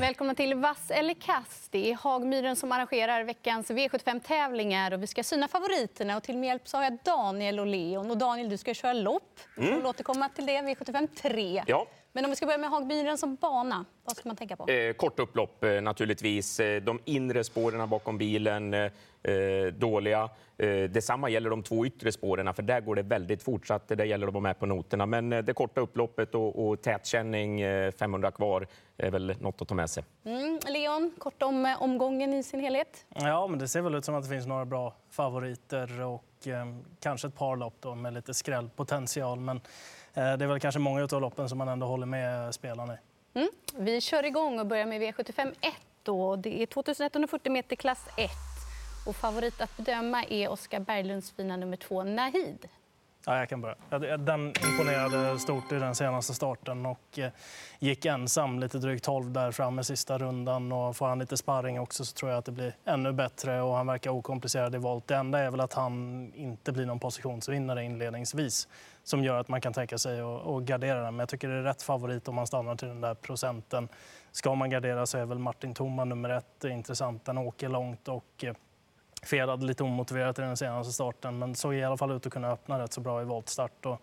Välkomna till Vass eller kast. Det är Hagmyren som arrangerar veckans V75-tävlingar. Och vi ska syna favoriterna. Och till min hjälp så har jag Daniel och Leon. Och Daniel, du ska köra lopp. Vi får återkomma till det. V75 3. Ja. Men om vi ska börja med Hagmyren som bana, vad ska man tänka på? Eh, kort upplopp eh, naturligtvis. Eh, De inre spåren bakom bilen eh, eh, dåliga. Eh, detsamma gäller de två yttre spåren, för där går det väldigt fort. Så att det gäller att vara med på noterna. Men det korta upploppet och, och tätkänning, eh, 500 kvar, är väl något att ta med sig. Mm, Leon, kort om omgången i sin helhet. Ja, men det ser väl ut som att det finns några bra favoriter och eh, kanske ett par lopp då med lite skrällpotential. Men Eh, det är väl kanske många av loppen som man ändå håller med spelarna i. Mm. Vi kör igång och börjar med V75 1. Då. Det är 2140 meter klass 1. Och favorit att bedöma är Oskar Berglunds fina nummer 2, Nahid. Ja, jag kan börja. Den imponerade stort i den senaste starten och eh, gick ensam lite drygt 12 där framme sista rundan. Och får han lite sparring också så tror jag att det blir ännu bättre och han verkar okomplicerad i volt. Det enda är väl att han inte blir någon positionsvinnare inledningsvis som gör att man kan tänka sig att gardera den. Men jag tycker det är rätt favorit om man stannar till den där procenten. Ska man gardera så är väl Martin Thoma nummer ett intressant. Den åker långt och eh, felade lite omotiverat i den senaste starten men såg i alla fall ut att kunna öppna rätt så bra i voltstart. Och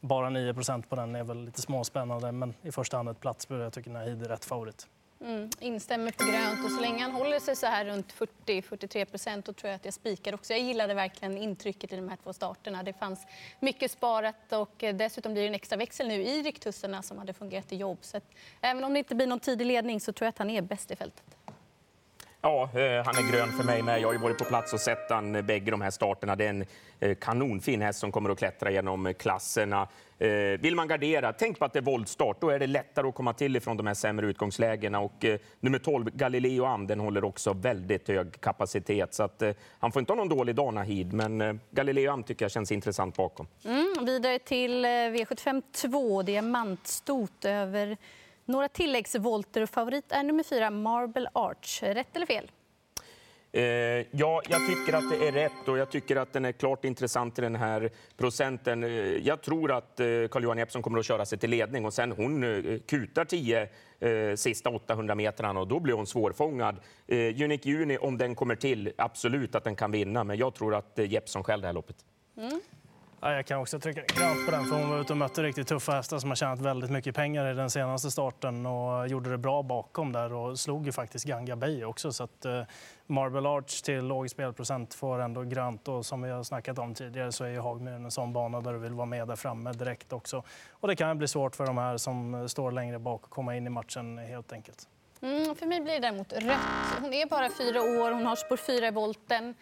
bara 9% på den är väl lite småspännande men i första hand ett platsbud. Jag tycker Nahid är rätt favorit. Mm, instämmer på grönt. Och så länge han håller sig så här runt 40-43 procent tror jag att jag spikar också. Jag gillade verkligen intrycket i de här två starterna. Det fanns mycket sparat och eh, dessutom blir det en extra växel nu i ryktussarna som hade fungerat i jobb. Så att, även om det inte blir någon tidig ledning så tror jag att han är bäst i fältet. Ja, eh, han är grön för mig med. Jag har ju varit på plats och sett han eh, bägge de här starterna. Det är en eh, kanonfin häst som kommer att klättra genom klasserna. Vill man gardera, tänk på att det är våldstart. Då är det lättare att komma till ifrån de här sämre utgångslägena. Och, nummer 12, Galileo Am, den håller också väldigt hög kapacitet. Så att, han får inte ha någon dålig dag, Nahid, men Galileo Am tycker jag känns intressant bakom. Mm, vidare till V75 2, diamantstot över några tilläggsvolter. Favorit är nummer 4, Marble Arch. Rätt eller fel? Eh, ja, jag tycker att det är rätt och jag tycker att den är klart intressant i den här procenten. Eh, jag tror att eh, Carl-Johan Jeppsson kommer att köra sig till ledning och sen hon kutar 10 eh, sista 800 metrarna och då blir hon svårfångad. Eh, Unique Juni, om den kommer till, absolut att den kan vinna, men jag tror att eh, Jeppsson själv det här loppet. Ja, jag kan också trycka grönt på den för hon var ute och mötte riktigt tuffa hästar som har tjänat väldigt mycket pengar i den senaste starten och gjorde det bra bakom där och slog ju faktiskt Ganga Bay också. Så att eh, Marble Arch till låg spelprocent får ändå grönt och som vi har snackat om tidigare så är ju Hagmyren en sån bana där du vill vara med där framme direkt också. Och det kan bli svårt för de här som eh, står längre bak att komma in i matchen helt enkelt. Mm, för mig blir det däremot rött. Hon är bara fyra år, hon har spår fyra i volten.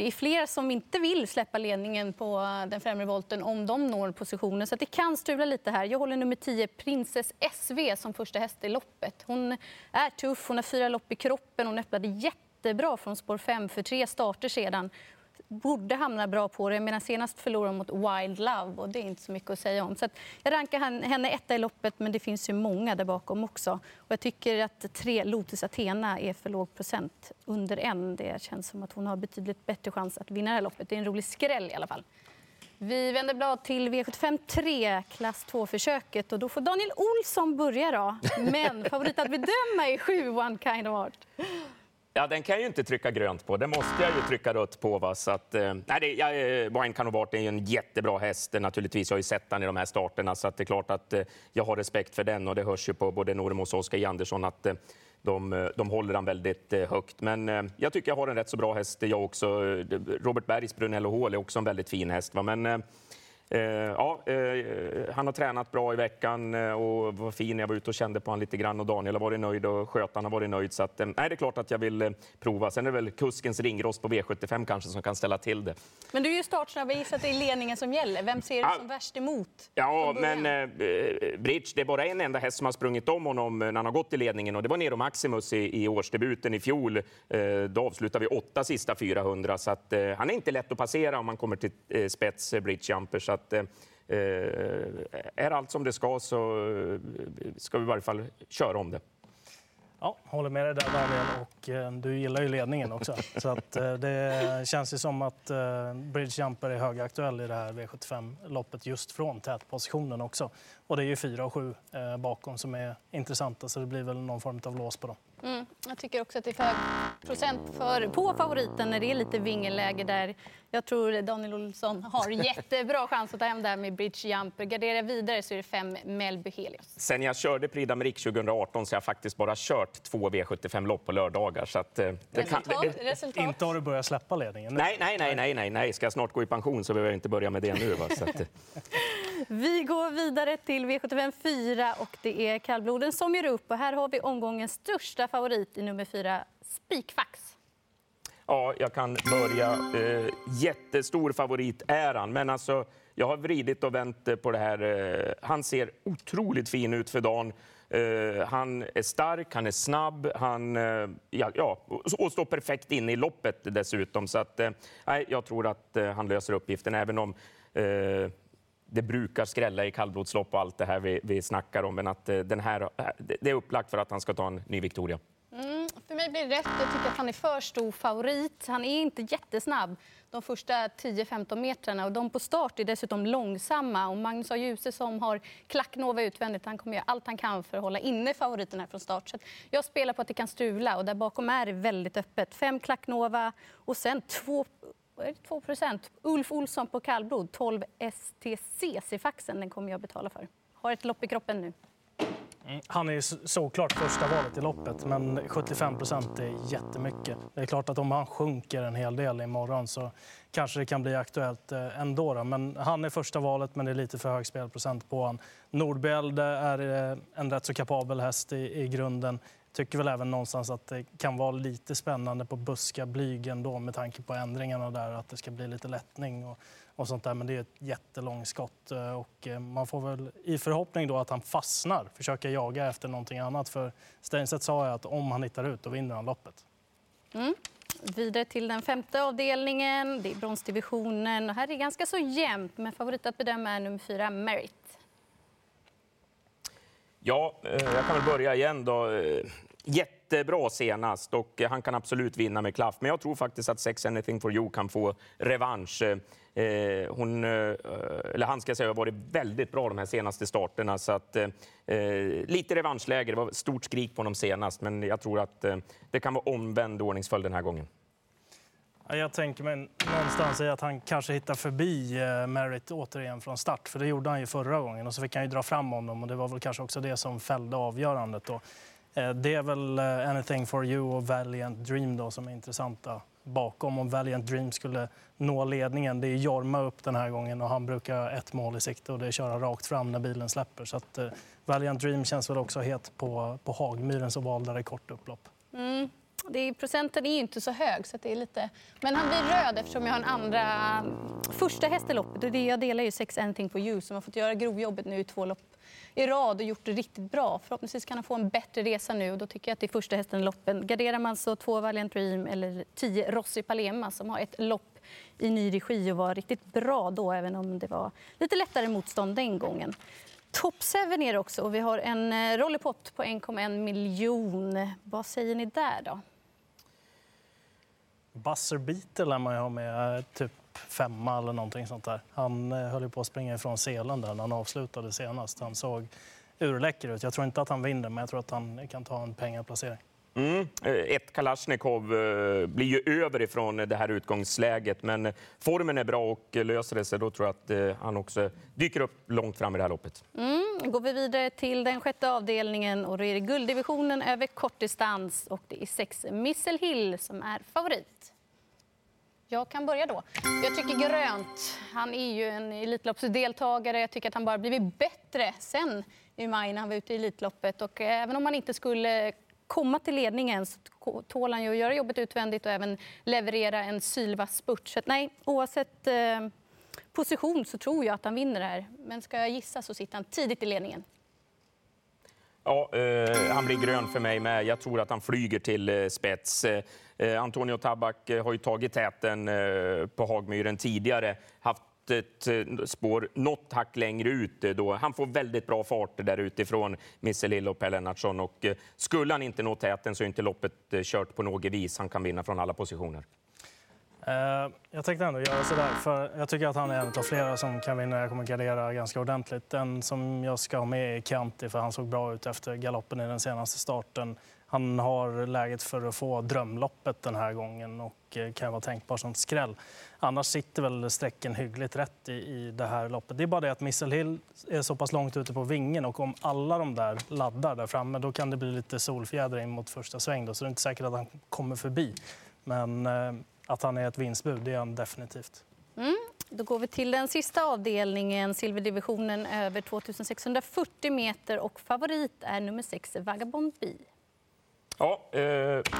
Det är fler som inte vill släppa ledningen på den främre volten om de når positionen. Så det kan strula lite här. Jag håller nummer 10, Princess SV, som första häst i loppet. Hon är tuff, hon har fyra lopp i kroppen. Hon öppnade jättebra från spår 5 för tre starter sedan. Borde hamna bra på det, medan senast förlorade hon mot Wild Love. och Det är inte så mycket att säga om. Så att jag rankar henne etta i loppet, men det finns ju många där bakom också. Och jag tycker att tre Lotus Athena är för låg procent, under en. Det känns som att hon har betydligt bättre chans att vinna det här loppet. Det är en rolig skräll i alla fall. Vi vänder blad till V75 3, klass 2-försöket. Och då får Daniel Olsson börja. Då. Men favorit att bedöma är 7 One Kind of Art. Ja, den kan jag ju inte trycka grönt på. Den måste jag ju trycka rött på. Va? Så att, eh, nej, det, ja, eh, Canovart är ju en jättebra häst. Eh, naturligtvis. Jag har ju sett den i de här starterna, så att det är klart att eh, jag har respekt för den. Och det hörs ju på både Noremos och Oskar J. Andersson att eh, de, eh, de håller han väldigt eh, högt. Men jag tycker jag har en rätt så bra häst jag också. Robert Bergs Brunello Hall är också en väldigt fin häst. Va? Men, eh, ja, eh, han har tränat bra i veckan eh, och var fin. Jag var ute och kände på honom lite grann och Daniel har varit nöjd och skötaren har varit nöjd. Så att, eh, nej, det är klart att jag vill eh, prova. Sen är det väl kuskens ringrost på V75 kanske som kan ställa till det. Men du är ju startsnabb. Jag gissar att det är ledningen som gäller. Vem ser du Ah. som värst emot? Ja, men eh, Bridge, det är bara en enda häst som har sprungit om honom när han har gått i ledningen och det var Nero Maximus i, i årsdebuten i fjol. Då avslutade vi åtta sista 400 så att han är inte lätt att passera om man kommer till spets Bridge Jumper. Så att, att eh, eh, är allt som det ska så eh, ska vi i varje fall köra om det. Ja, håller med dig där Daniel och eh, du gillar ju ledningen också. Så att, eh, det känns ju som att eh, Bridge Jumper är högaktuell i det här V75-loppet just från tätpositionen också. Och det är ju fyra och sju eh, bakom som är intressanta så det blir väl någon form av lås på dem. Mm, jag tycker också att det är för hög procent för, på favoriten när det är lite vingelläge där. Jag tror Daniel Olsson har jättebra chans att ta hem det här med Bridge Jumper. Garderar vidare så är det fem Melby Helios. Sen jag körde Prix d'Amérique 2018 så har jag faktiskt bara kört två V75-lopp på lördagar. Så att, eh, det kan, Resultat, det, resultat. Inte har du börjat släppa ledningen nu. nej, nej, nej, nej, nej, nej. Ska jag snart gå i pension så behöver jag inte börja med det nu. Va? Så att, Vi går vidare till V75 4 och det är kallbloden som gör upp. Och här har vi omgångens största favorit i nummer 4, Spikfax. Ja, jag kan börja. Eh, jättestor favorit är han, men alltså, jag har vridit och vänt på det här. Eh, han ser otroligt fin ut för dagen. Eh, han är stark, han är snabb, han eh, ja, ja, och, och står perfekt inne i loppet dessutom. Så att, nej, jag tror att han löser uppgiften, även om eh, det brukar skrälla i kallblodslopp och allt det här vi, vi snackar om. Men att eh, den här, eh, det är upplagt för att han ska ta en ny Victoria. Mm, för mig blir det rätt. Jag tycker att han är för stor favorit. Han är inte jättesnabb de första 10-15 metrarna och de på start är dessutom långsamma. Och Magnus A. Djuse som har klacknova utvändigt, han kommer göra allt han kan för att hålla inne favoriten här från start. Så jag spelar på att det kan strula och där bakom är det väldigt öppet. Fem klacknova och sen två är det, 2% Ulf Olsson på kallblod, 12 STCC i faxen. Den kommer jag betala för. Har ett lopp i kroppen nu. Mm, han är såklart första valet i loppet, men 75 procent är jättemycket. Det är klart att om han sjunker en hel del imorgon så kanske det kan bli aktuellt eh, ändå. Då. Men han är första valet, men det är lite för hög spelprocent på honom. Nordbälde är eh, en rätt så kapabel häst i, i grunden. Tycker väl även någonstans att det kan vara lite spännande på buska blygen då med tanke på ändringarna där, att det ska bli lite lättning och, och sånt där. Men det är ett jättelångskott eh, och eh, man får väl i förhoppning då att han fastnar försöka jaga efter någonting annat. För Steinset sa ju att om han hittar ut då vinner han loppet. Mm. Vidare till den femte avdelningen. Det är bronsdivisionen. Och här är det ganska så jämnt, men favorit att bedöma är nummer fyra, Merit. Ja, eh, jag kan väl börja igen då. Eh, jättebra senast och eh, han kan absolut vinna med klaff. Men jag tror faktiskt att Sex Anything for You kan få revansch. Hon, eller han ska jag säga, har varit väldigt bra de här senaste starterna. Så att, eh, lite revanschläge. Det var stort skrik på honom senast, men jag tror att det kan vara omvänd ordningsföljd den här gången. Jag tänker mig någonstans i att han kanske hittar förbi eh, Merritt återigen från start. För det gjorde han ju förra gången och så fick han ju dra fram honom och det var väl kanske också det som fällde avgörandet. Då. Eh, det är väl eh, Anything for you och Valiant Dream då som är intressanta bakom. Om Valiant Dream skulle nå ledningen, det är Jorma upp den här gången och han brukar ha ett mål i sikte och det är köra rakt fram när bilen släpper. Så att Valiant Dream känns väl också het på, på Hagmyrens oval där det är kort upplopp. Det är, procenten är ju inte så hög, så det är lite... men han blir röd eftersom jag har en andra första häst i loppet. Och det jag delar ju Sex Anything for You som har fått göra grovjobbet nu i två lopp i rad och gjort det riktigt bra. Förhoppningsvis kan han få en bättre resa nu och då tycker jag att det är första hästen i loppen. Garderar man så två Valiant Dream eller tio Rossi Palema som har ett lopp i ny regi och var riktigt bra då, även om det var lite lättare motstånd den gången. Top 7 är det också och vi har en eh, rollerpott på 1,1 miljon. Vad säger ni där då? Buzzer Beater lär man ju ha med, eh, typ femma eller någonting sånt där. Han eh, höll ju på att springa ifrån selen där när han avslutade senast. Han såg urläcker ut. Jag tror inte att han vinner, men jag tror att han kan ta en pengaplacering. Mm. Eh, ett Kalashnikov eh, blir ju över ifrån det här utgångsläget, men formen är bra och löser det sig, då tror jag att eh, han också dyker upp långt fram i det här loppet. Mm, går vi vidare till den sjätte avdelningen och då är det gulddivisionen över kortdistans och det är sex Missel Hill som är favorit. Jag kan börja då. Jag tycker grönt. Han är ju en Elitloppsdeltagare. Jag tycker att han bara blivit bättre sen i maj när han var ute i Elitloppet. Och även om han inte skulle komma till ledningen så tål han ju att göra jobbet utvändigt och även leverera en sylvass spurt. Så att nej, oavsett eh, position så tror jag att han vinner det här. Men ska jag gissa så sitter han tidigt i ledningen. Ja, eh, han blir grön för mig med. Jag tror att han flyger till eh, spets. Eh, eh Antonio Tabak eh, har ju tagit täten eh, på Hagmyren tidigare. Haft ett eh, spår något hack längre ut. Eh, då. Han får väldigt bra fart där utifrån, Misse Lill och Per Lennartsson. Och eh, skulle han inte nå täten så är inte loppet kört på något vis. Han kan vinna från alla positioner. Jag tänkte ändå göra så där, för jag tycker att han är en av flera som kan vinna. Jag kommer gardera ganska ordentligt. Den som jag ska ha med är Chianti, för han såg bra ut efter galoppen i den senaste starten. Han har läget för att få drömloppet den här gången och eh, kan vara tänkbar som skräll. Annars sitter väl sträcken hyggligt rätt i, i det här loppet. Det är bara det att Missile Hill är så pass långt ute på vingen och om alla de där laddar där framme då kan det bli lite solfjäder in mot första sväng. Då, så det är inte säkert att han kommer förbi. Men eh, att han är ett vinstbud, det är han definitivt. Mm. Då går vi till den sista avdelningen, silverdivisionen över 2640 meter. Och favorit är nummer 6, Vagabond Bee. Ja, eh,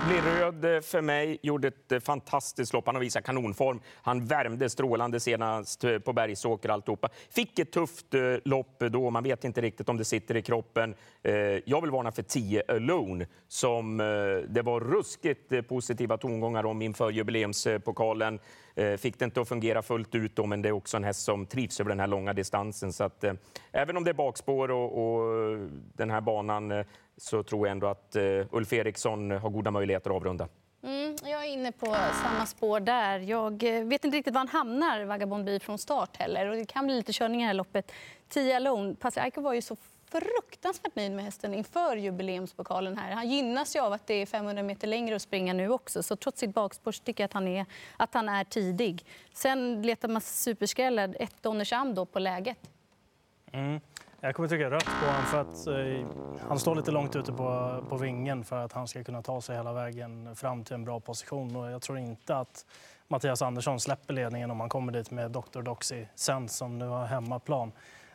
blir röd eh, för mig. Gjorde ett eh, fantastiskt lopp. Han har visat kanonform. Han värmde strålande senast eh, på Bergsåker alltihopa. Fick ett tufft eh, lopp då. Man vet inte riktigt om det sitter i kroppen. Eh, jag vill varna för 10 Alone som eh, det var ruskigt eh, positiva tongångar om inför jubileumspokalen. Eh, Fick det inte att fungera fullt ut då, men det är också en häst som trivs över den här långa distansen. Så att, eh, även om det är bakspår och, och den här banan eh, så tror jag ändå att eh, Ulf Eriksson har goda möjligheter att avrunda. Mm, jag är inne på samma spår där. Jag eh, vet inte riktigt var han hamnar, Vagabond från start heller. Och det kan bli lite körningar i det här loppet. 10 Alone. Passi Aiko var ju så fruktansvärt nöjd med hästen inför jubileumspokalen här. Han gynnas ju av att det är 500 meter längre att springa nu också. Så trots sitt bakspår så tycker jag att han är, att han är tidig. Sen letar man superskrällad ett Donnersham då på läget. Mm. Jag kommer trycka rött på honom för att eh, han står lite långt ute på, på vingen för att han ska kunna ta sig hela vägen fram till en bra position. Och jag tror inte att Mattias Andersson släpper ledningen om han kommer dit med Dr. Doxy sen som nu har hemmaplan.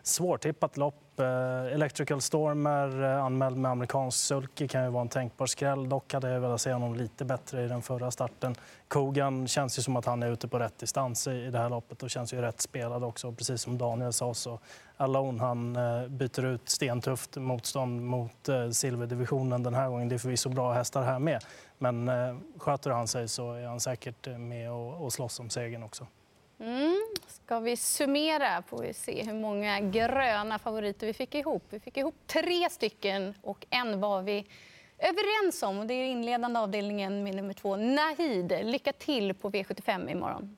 Svårtippat lopp. Eh, Electrical Storm är eh, anmäld med amerikansk sulky, kan ju vara en tänkbar skräll. Dock hade jag velat se honom lite bättre i den förra starten. Kogan känns ju som att han är ute på rätt distans i, det här loppet och känns ju rätt spelad också. Precis som Daniel sa så Alone han eh, byter ut stentufft motstånd mot silverdivisionen den här gången. Det är förvisso bra hästar här med. Men sköter han sig så är han säkert med och slåss om segern också. Mm. Ska vi summera får vi se hur många gröna favoriter vi fick ihop. Vi fick ihop tre stycken och en var vi överens om. Och det är inledande avdelningen med nummer två, Nahid. Lycka till på V75 imorgon.